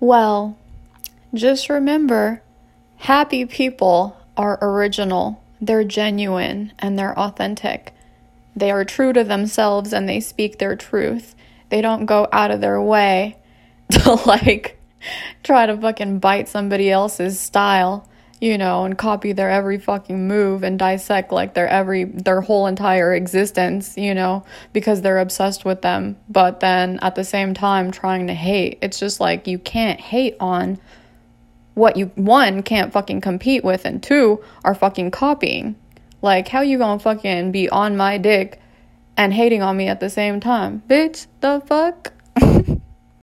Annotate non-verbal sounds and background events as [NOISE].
Well, just remember happy people are original, they're genuine, and they're authentic. They are true to themselves and they speak their truth. They don't go out of their way [LAUGHS] to like try to fucking bite somebody else's style, you know, and copy their every fucking move and dissect like their every their whole entire existence, you know, because they're obsessed with them, but then at the same time trying to hate. It's just like you can't hate on what you one can't fucking compete with and two are fucking copying. Like how you gonna fucking be on my dick and hating on me at the same time? Bitch, the fuck? [LAUGHS]